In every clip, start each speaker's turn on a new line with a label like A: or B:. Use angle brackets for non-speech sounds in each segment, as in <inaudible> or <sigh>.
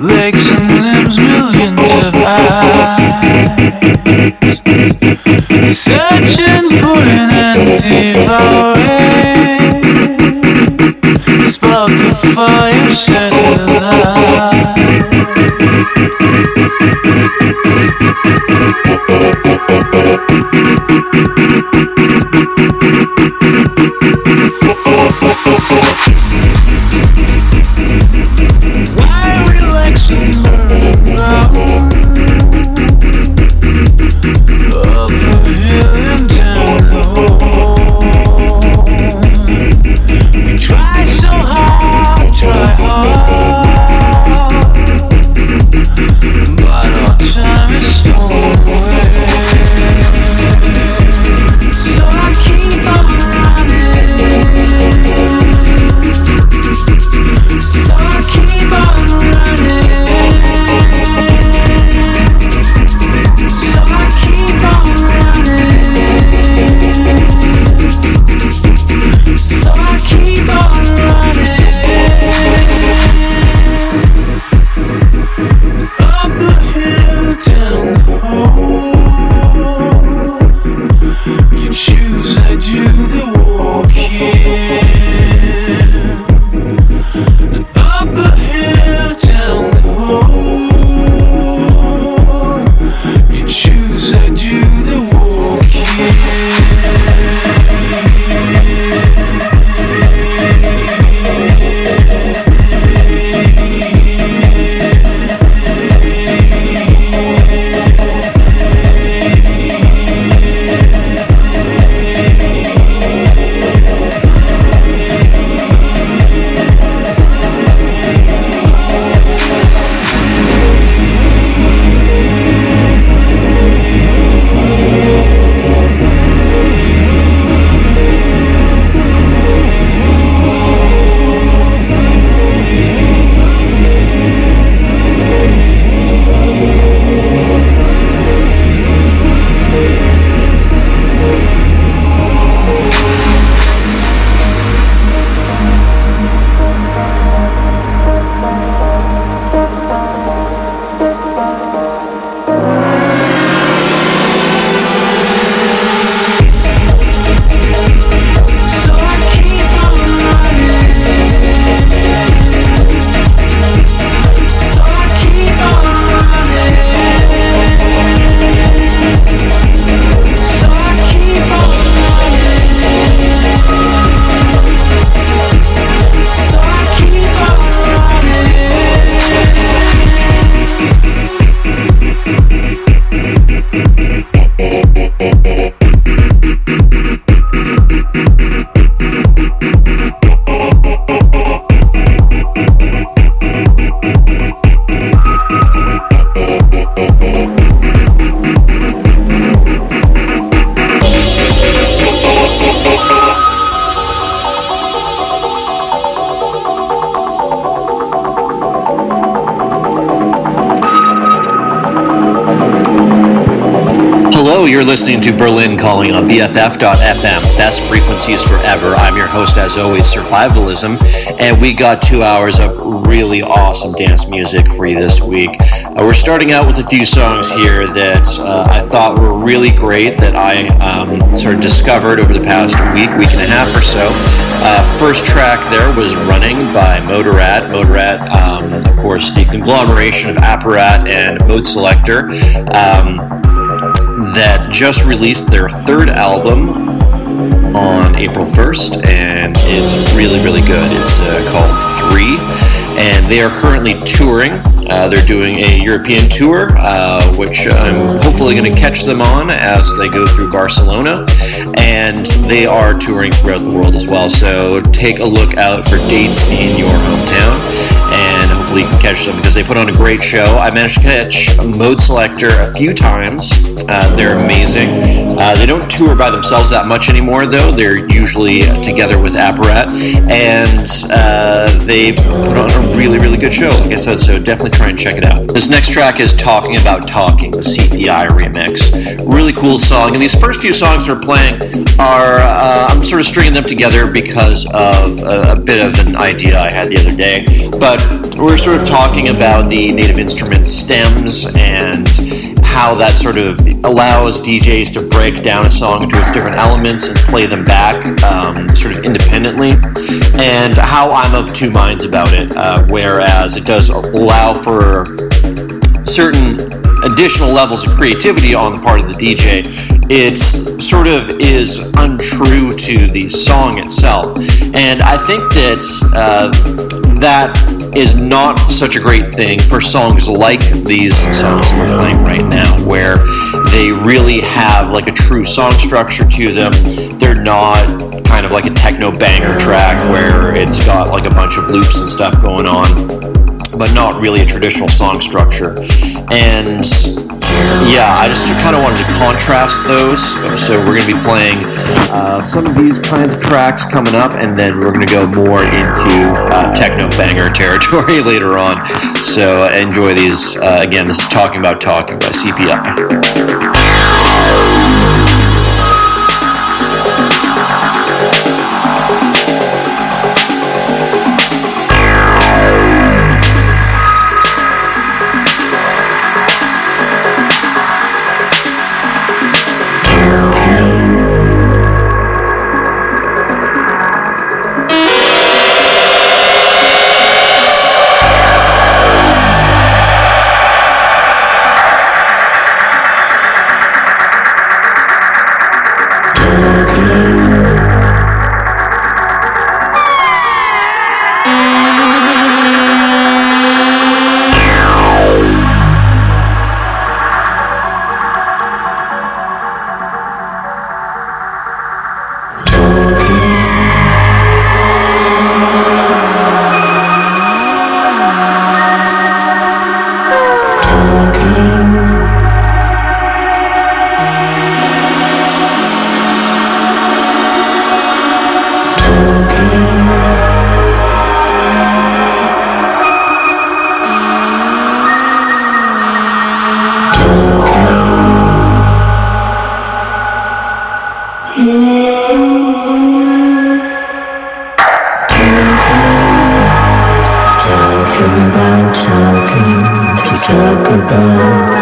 A: Legs and limbs, millions of eyes. Searching, pulling, and devouring. Spark of fire, shed alive.
B: BFF.FM, best frequencies forever. I'm your host, as always, Survivalism, and we got two hours of really awesome dance music for you this week. Uh, we're starting out with a few songs here that uh, I thought were really great that I um, sort of discovered over the past week, week and a half or so. Uh, first track there was Running by Moderat. Moderat, um, of course, the conglomeration of Apparat and Modeselektor. Um, that just released their third album on April 1st, and it's really, really good. It's uh, called Three, and they are currently touring. Uh, they're doing a European tour, uh, which I'm hopefully going to catch them on as they go through Barcelona, and they are touring throughout the world as well. So take a look out for dates in your hometown, and hopefully you can catch them because they put on a great show. I managed to catch Modeselektor a few times. Uh, they're amazing. Uh, they don't tour by themselves that much anymore, though. They're usually together with Apparat, and uh, they put on a really, really good show. Like I said, so definitely try and check it out. This next track is Talking About Talking, the CPI remix. Really cool song. And these first few songs we're playing are, uh, I'm sort of stringing them together because of a, a bit of an idea I had the other day. But we're sort of talking about the native instrument stems and how that sort of allows DJs to break down a song into its different elements and play them back um, sort of independently, and how I'm of two minds about it. Uh, whereas it does allow for certain additional levels of creativity on the part of the DJ, it sort of is untrue to the song itself. And I think that uh, that is not such a great thing for songs like these songs we're playing right now, where they really have like a true song structure to them. They're not kind of like a techno banger track where it's got like a bunch of loops and stuff going on, but not really a traditional song structure. And yeah, I just kind of wanted to contrast those. So we're going to be playing uh, some of these kinds of tracks coming up, and then we're going to go more into uh, techno banger <laughs> territory later on. So enjoy these. Uh, again, this is Talking About Talking by CPI.
C: to talk about.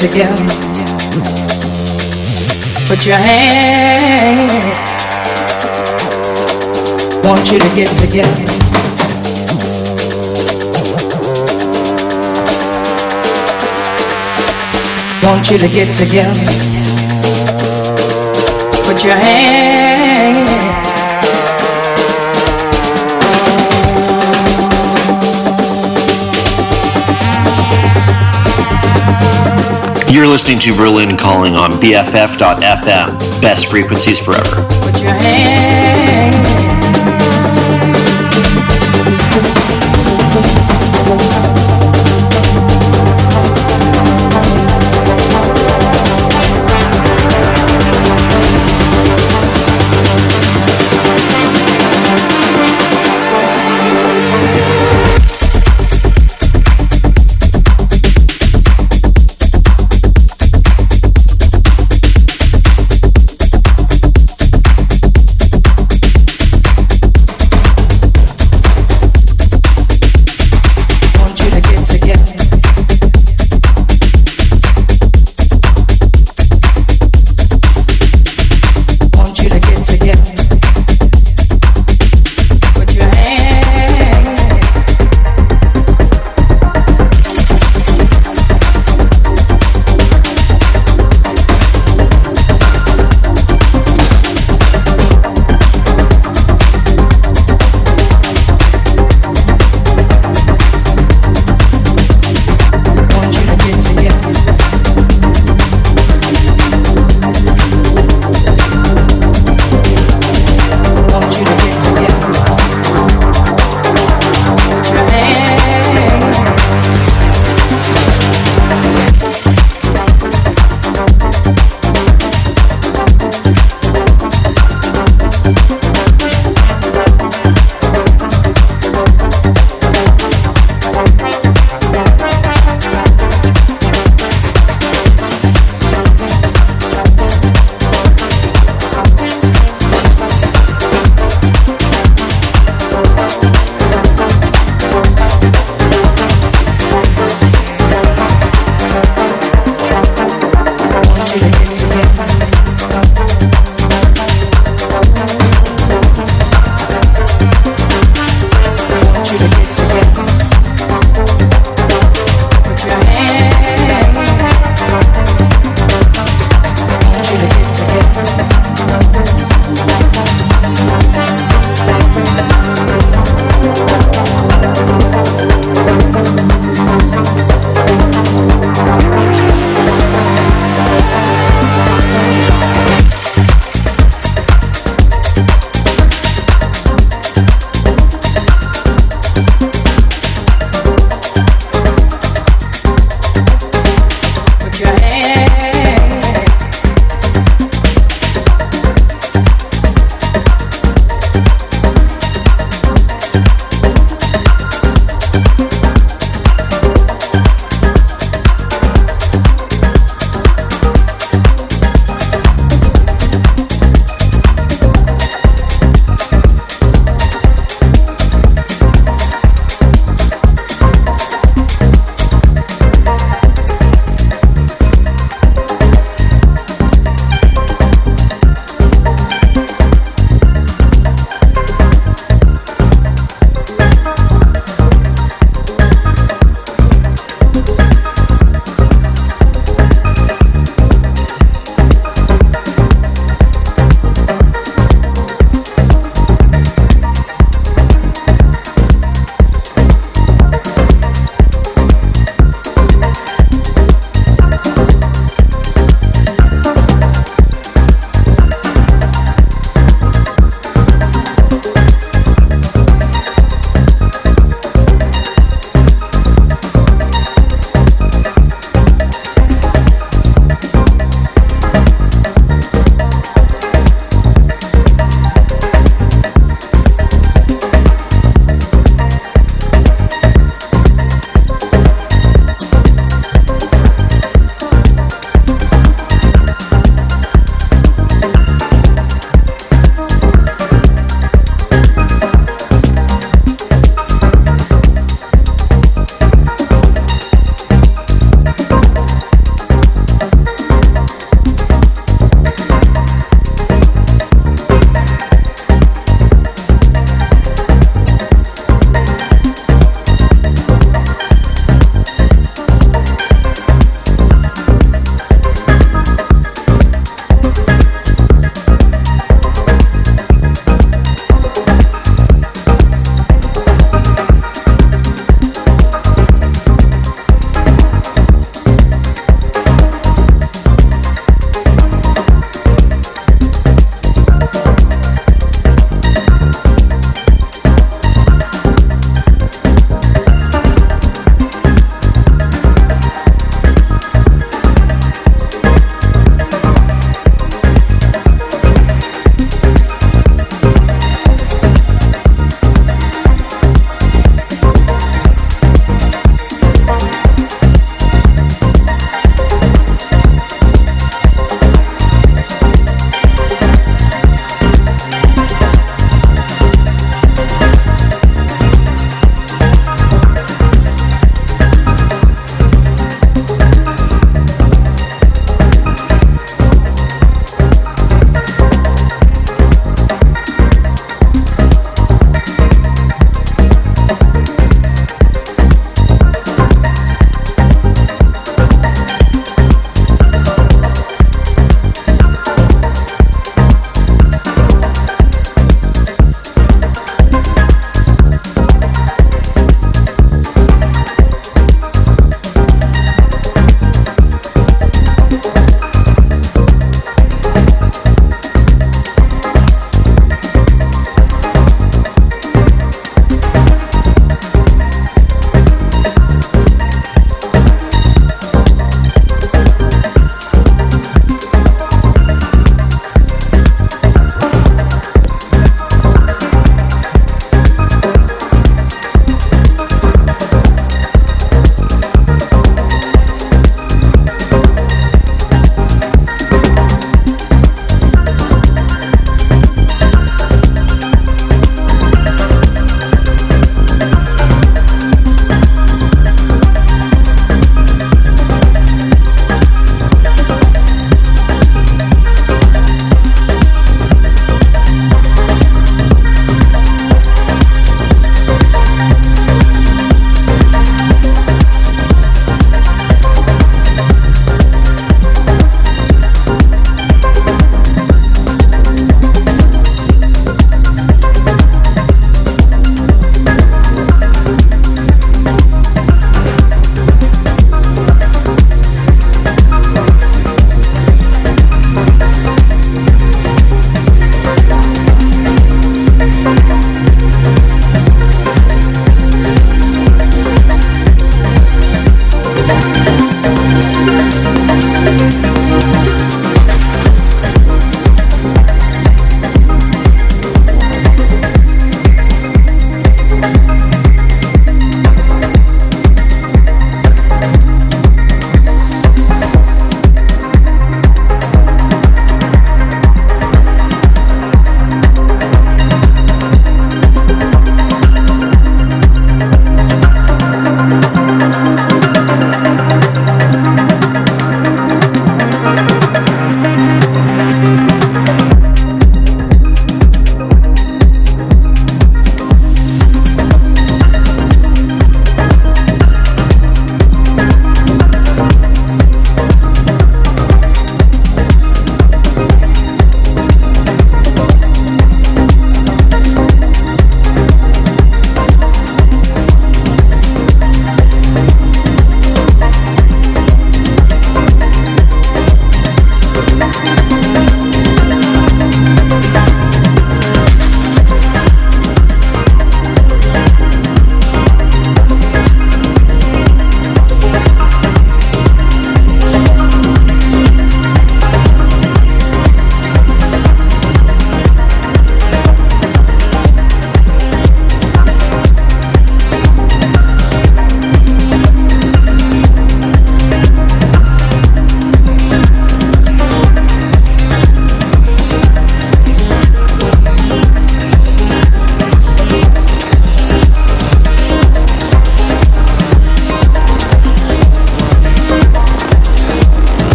C: Together. Put your hand. Want you to get together. Want you to get together.
B: Listening to Berlin Calling on BFF.FM. Best frequencies forever.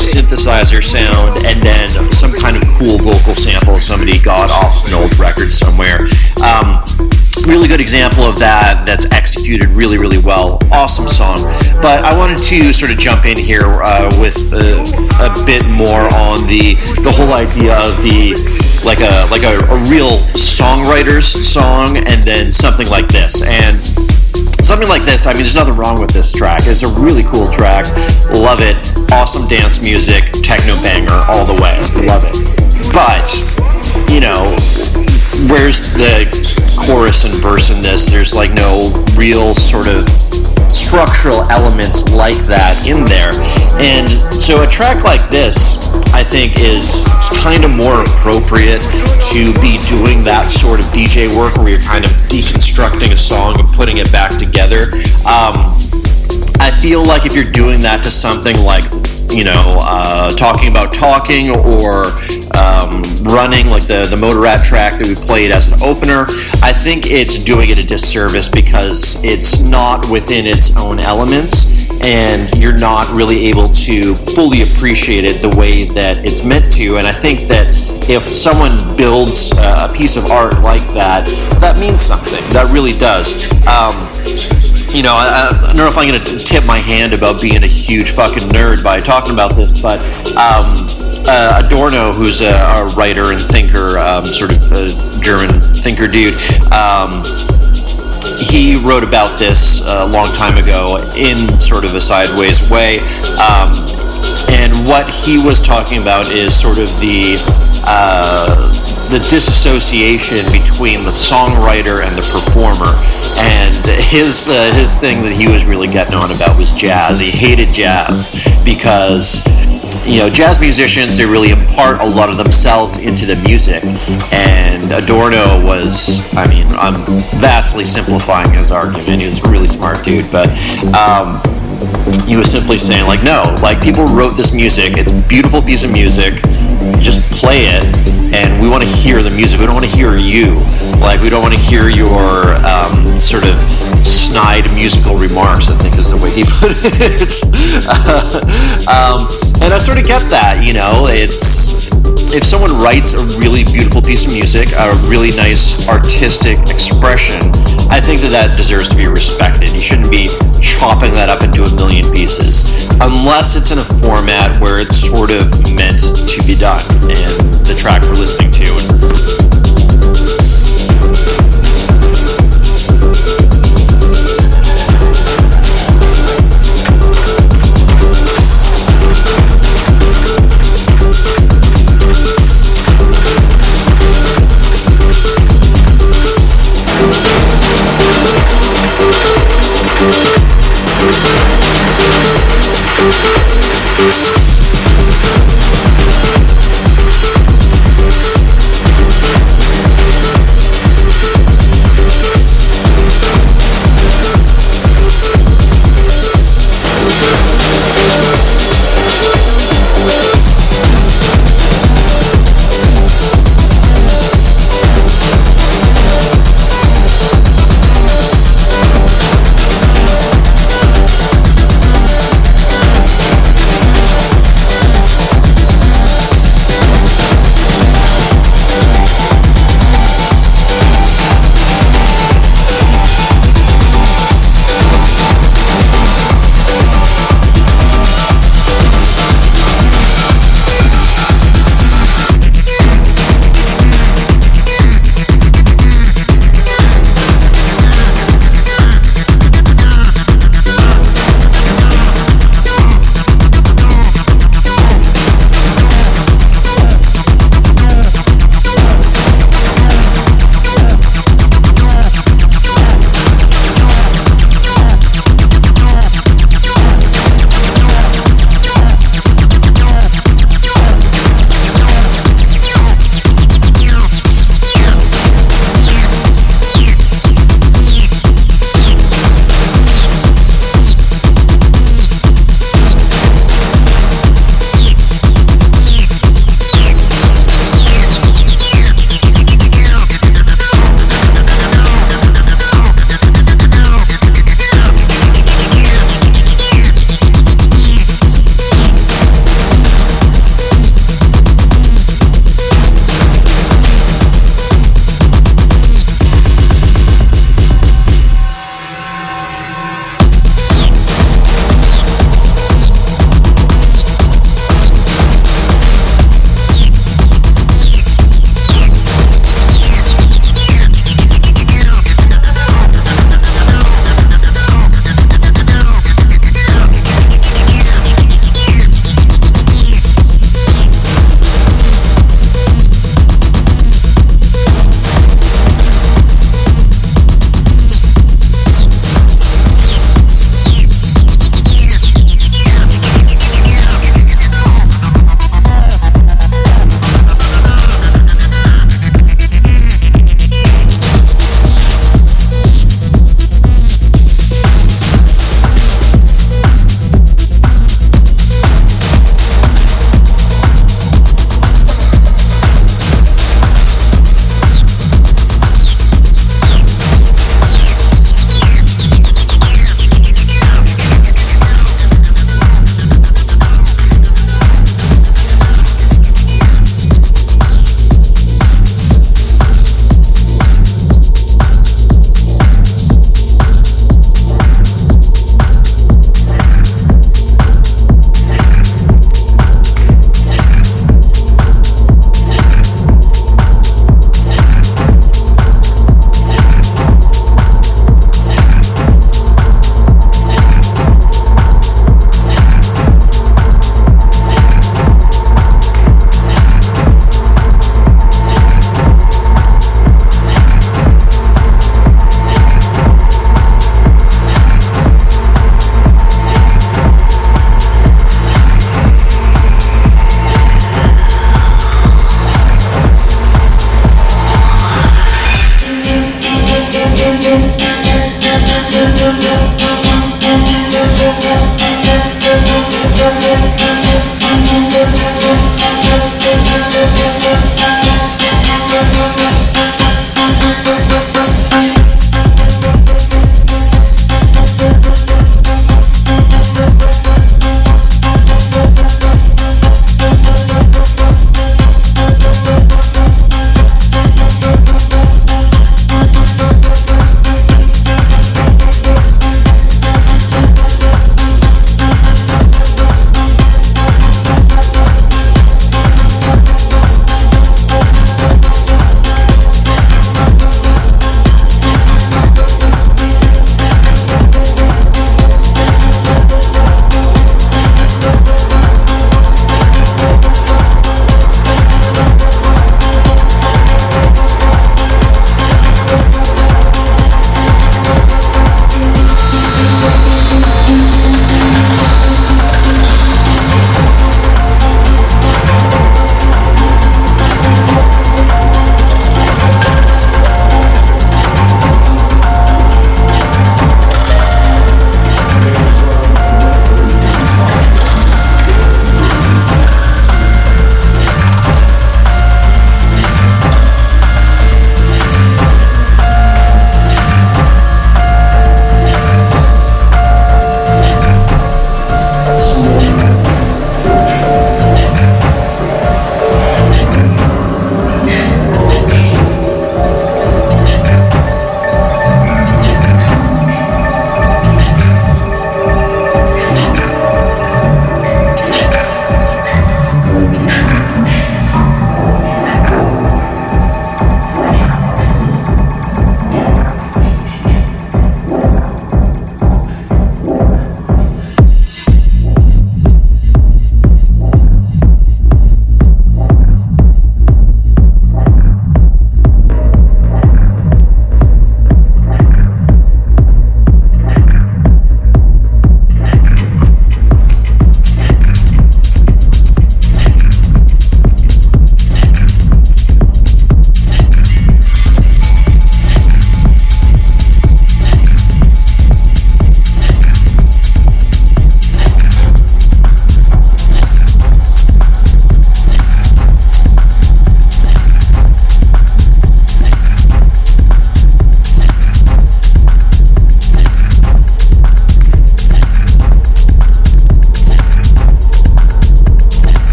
B: Synthesizer sound, and then some kind of cool vocal sample somebody got off an old record somewhere. Um, really good example of that that's executed really, really well. Awesome song. But I wanted to sort of jump in here uh, with uh, a bit more on the the whole idea of the like a like a, a real songwriter's song and then something like this and something like this, I mean, there's nothing wrong with this track. It's a really cool track. Love it. Awesome dance music, techno banger all the way. Love it. But, you know, where's the chorus and verse in this? There's like no real sort of structural elements like that in there. And so a track like this, I think, is kind of more appropriate to be doing that sort of DJ work where you're kind of deconstructing a song and putting it back together. Um, I feel like if you're doing that to something like, you know, uh, talking about talking or um, running, like the, the Moderat track that we played as an opener, I think it's doing it a disservice because it's not within its own elements and you're not really able to fully appreciate it the way that it's meant to. And I think that if someone builds a piece of art like that, that means something. That really does. Um, you know, I, I don't know if I'm going to tip my hand about being a huge fucking nerd by talking about this, but um, uh, Adorno, who's a, a writer and thinker, um, sort of a German thinker dude, um, he wrote about this a long time ago in sort of a sideways way. Um, and what he was talking about is sort of the uh, the disassociation between the songwriter and the performer. And his uh, his thing that he was really getting on about was jazz. He hated jazz because you know, jazz musicians, they really impart a lot of themselves into the music. And Adorno was, I mean, I'm vastly simplifying his argument. He was a really smart dude, but um, he was simply saying, like, no, like, people wrote this music. It's a beautiful piece of music. Just play it, and we want to hear the music. We don't want to hear you. Like, we don't want to hear your um, sort of snide musical remarks, I think is the way he <laughs> put it. <laughs> um, and I sort of get that, you know, it's if someone writes a really beautiful piece of music, a really nice artistic expression, I think that that deserves to be respected. You shouldn't be chopping that up into a million pieces unless it's in a format where it's sort of meant to be done. And the track we're listening to.
A: Thank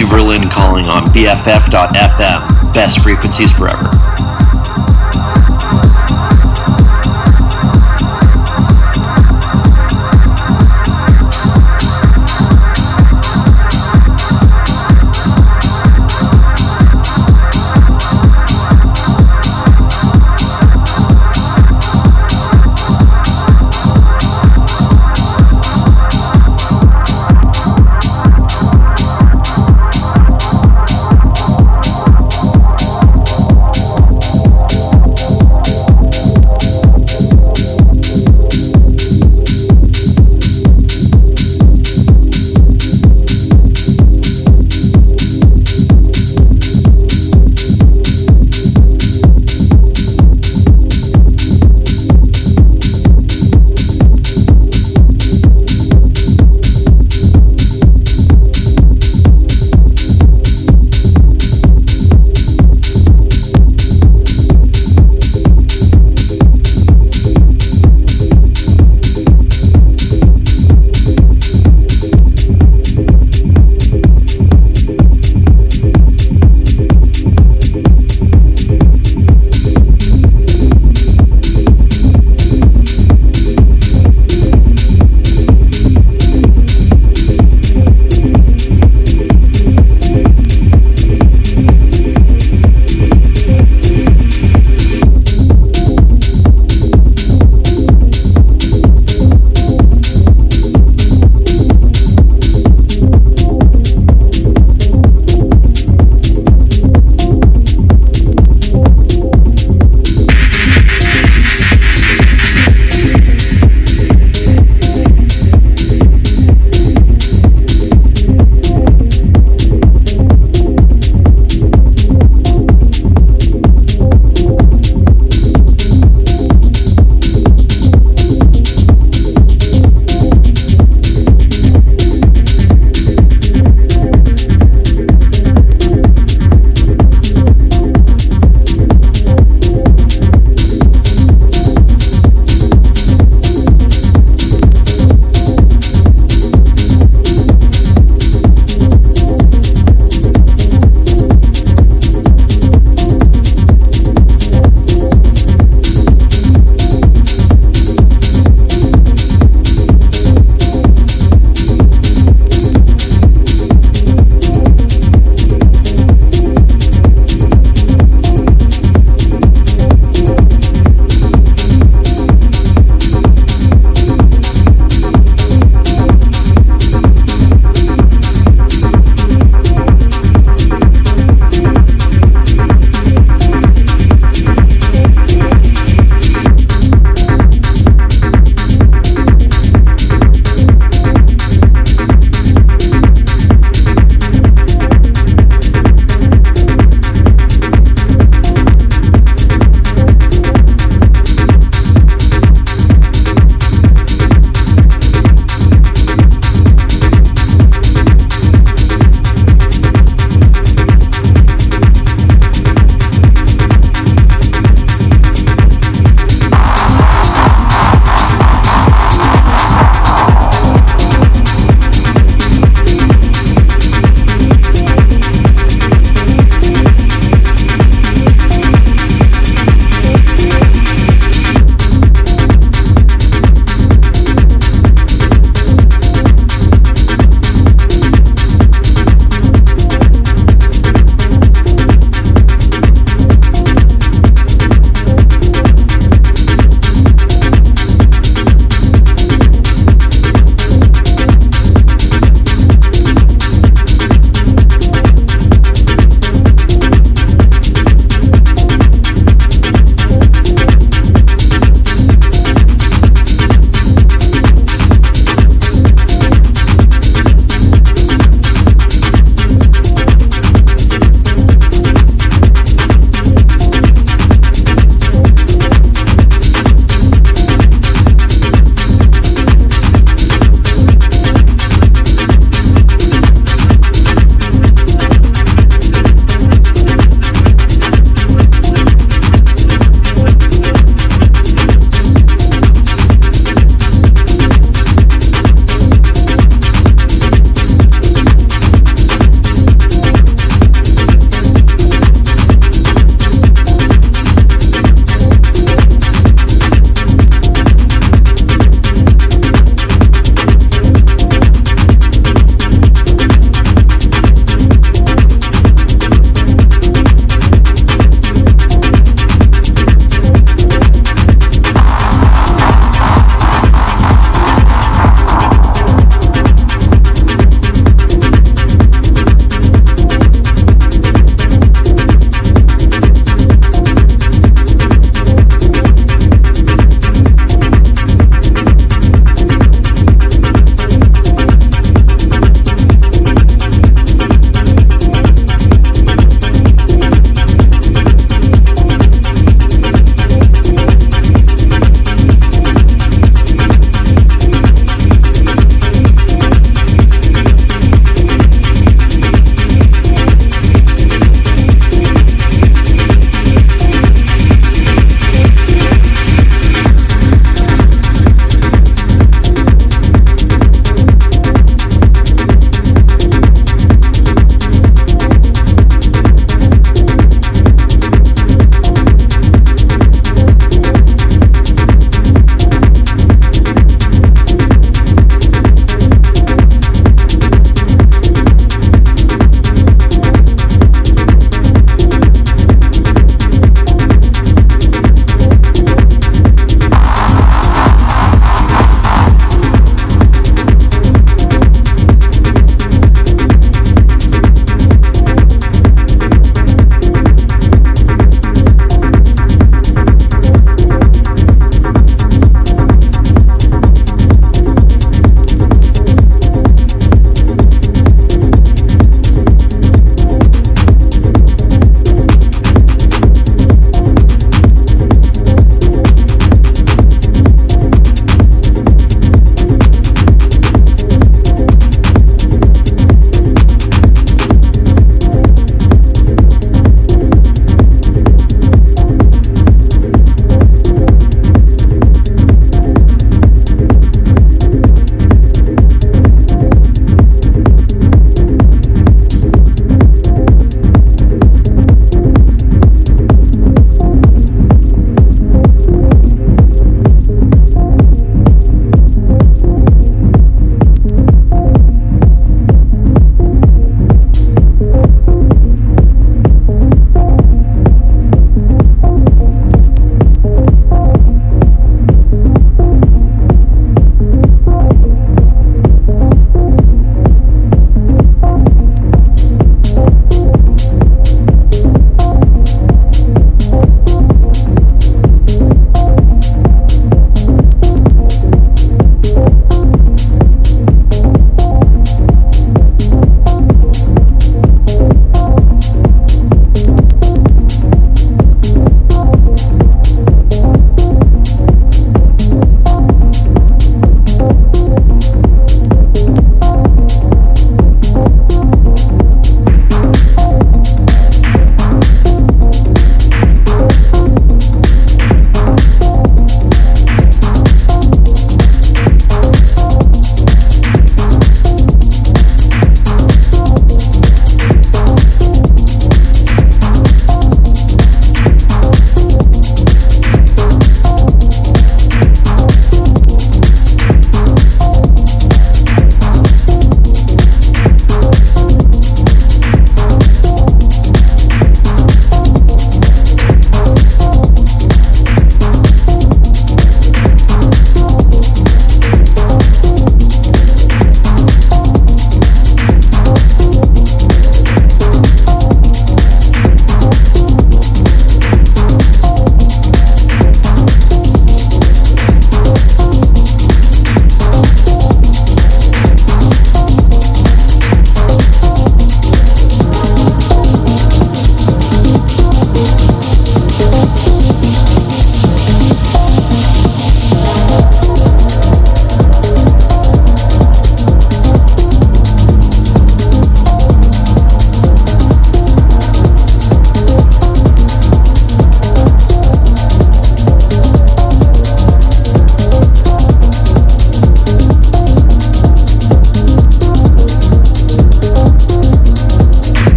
B: Berlin Calling on BFF.FM. Best frequencies forever.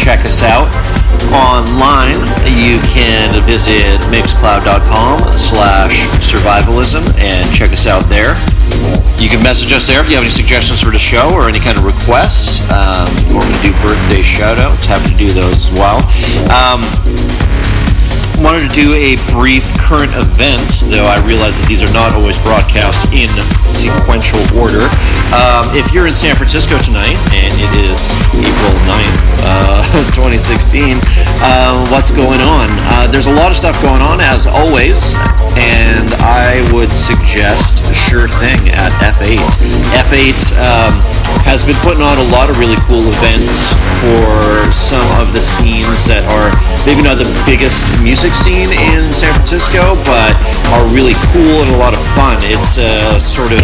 B: Check us out online, you can visit mixcloud.com slash survivalism and check us out there. You can message us there if you have any suggestions for the show or any kind of requests. Um, or we do birthday shout-outs. Happy to do those as well. Um, wanted to do a brief current events, though I realize that these are not always broadcast in sequential order. Um, if you're in San Francisco tonight, and it is April 9th, uh, <laughs> 2016, uh, what's going on? Uh, there's a lot of stuff going on, as always, and I would suggest a Sure Thing at F8. F8 um, has been putting on a lot of really cool events for some of the scenes that are maybe not the biggest music scene in San Francisco, but are really cool and a lot of fun. It's sort of